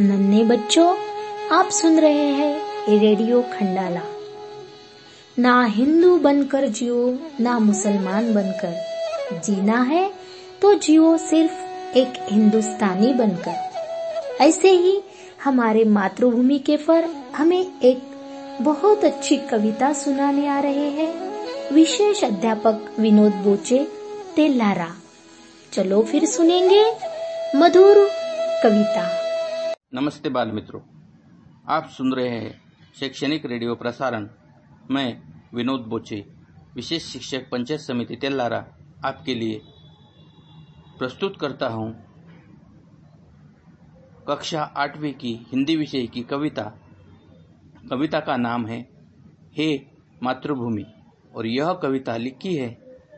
नन्हे बच्चों, आप सुन रहे हैं रेडियो खंडाला। ना हिंदू बनकर जियो, ना मुसलमान बनकर। जीना है तो जियो सिर्फ़ एक हिंदुस्तानी बनकर। ऐसे ही हमारे मातृभूमि के पर हमें एक बहुत अच्छी कविता सुनाने आ रहे हैं। विशेष अध्यापक विनोद बोचे, तेलारा। चलो फिर सुनेंगे मधुर कविता। नमस्ते बाल मित्रों आप सुन रहे हैं शैक्षणिक रेडियो प्रसारण। मैं विनोद बोचे, विशेष शिक्षक पंचायत समिति तेलारा आपके लिए प्रस्तुत करता हूँ कक्षा आठवीं की हिंदी विषय की कविता। कविता का नाम है हे मातृभूमि, और यह कविता लिखी है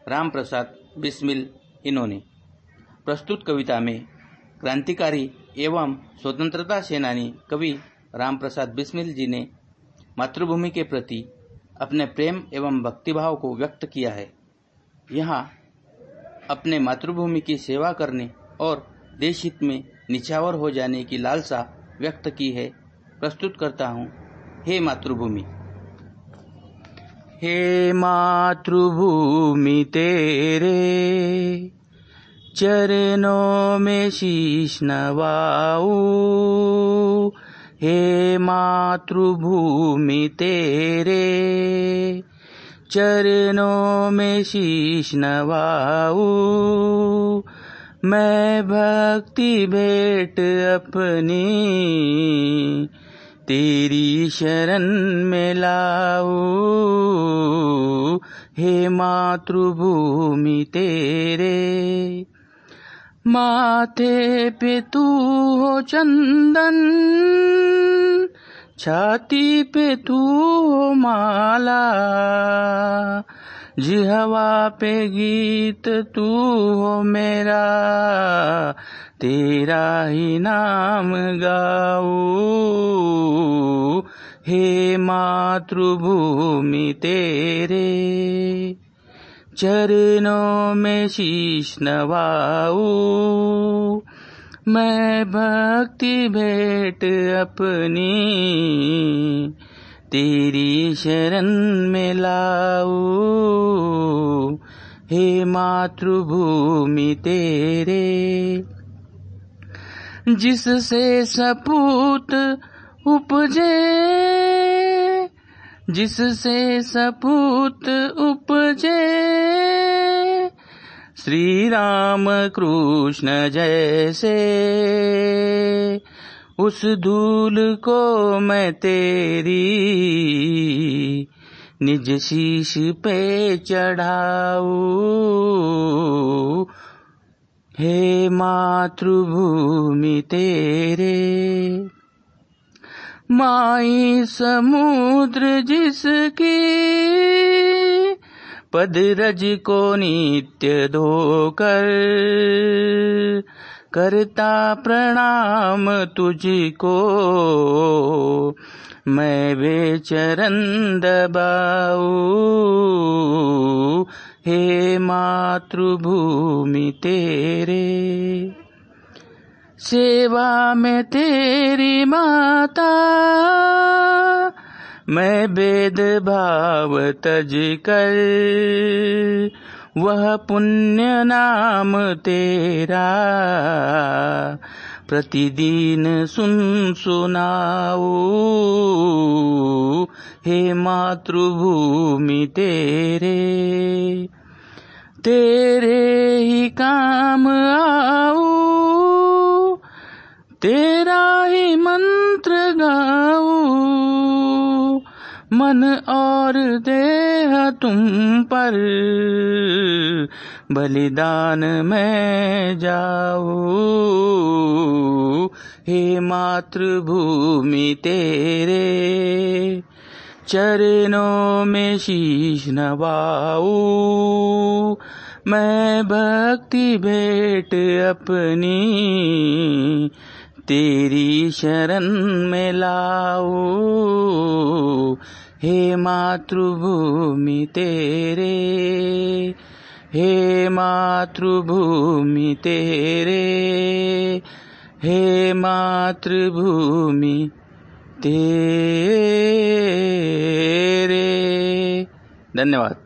राम प्रसाद बिस्मिल इन्होंने। प्रस्तुत कविता में क्रांतिकारी एवं स्वतंत्रता सेनानी कवि राम प्रसाद बिस्मिल जी ने मातृभूमि के प्रति अपने प्रेम एवं भक्तिभाव को व्यक्त किया है। यहाँ अपने मातृभूमि की सेवा करने और देश हित में निछावर हो जाने की लालसा व्यक्त की है। प्रस्तुत करता हूँ। हे मातृभूमि। हे मातृभूमि तेरे चरणों में शीश नवाऊ हे मातृभूमि तेरे, चरणों में शीश नवाऊ मैं भक्ति भेंट अपनी तेरी शरण में लाऊ। हे मातृभूमि तेरे माथे पे तू हो चंदन, छाती पे तू हो माला। जिहवा पे गीत तू हो मेरा, तेरा ही नाम गाऊ। हे मातृभूमि तेरे चरणों में शीश नवाऊ। मैं भक्ति भेंट अपनी तेरी शरण में लाऊ। हे मातृभूमि तेरे, जिससे सपूत उपजे, जिससे सपूत उपजे श्री राम कृष्ण जैसे। उस धूल को मैं तेरी निज शीश पे चढ़ाऊ। हे मातृभूमि तेरे, माई समुद्र जिसकी पद रज को नित्य धोकर, करता प्रणाम तुझको। मैं बेचरन दबाऊ, हे मातृभूमि तेरे। सेवा में तेरी माता मैं भेद भाव तज कर, वह पुण्य नाम तेरा। प्रतिदिन सुन सुनाओ, हे मातृभूमि तेरे। तेरे ही काम मन और देह तुम पर। बलिदान में जाऊ। हे मातृभूमि तेरे, चरणों में शीश नवाऊ। मैं भक्ति भेंट अपनी तेरी शरण में लाऊ। हे मातृभूमि तेरे हे मातृभूमि तेरे हे मातृभूमि तेरे। धन्यवाद।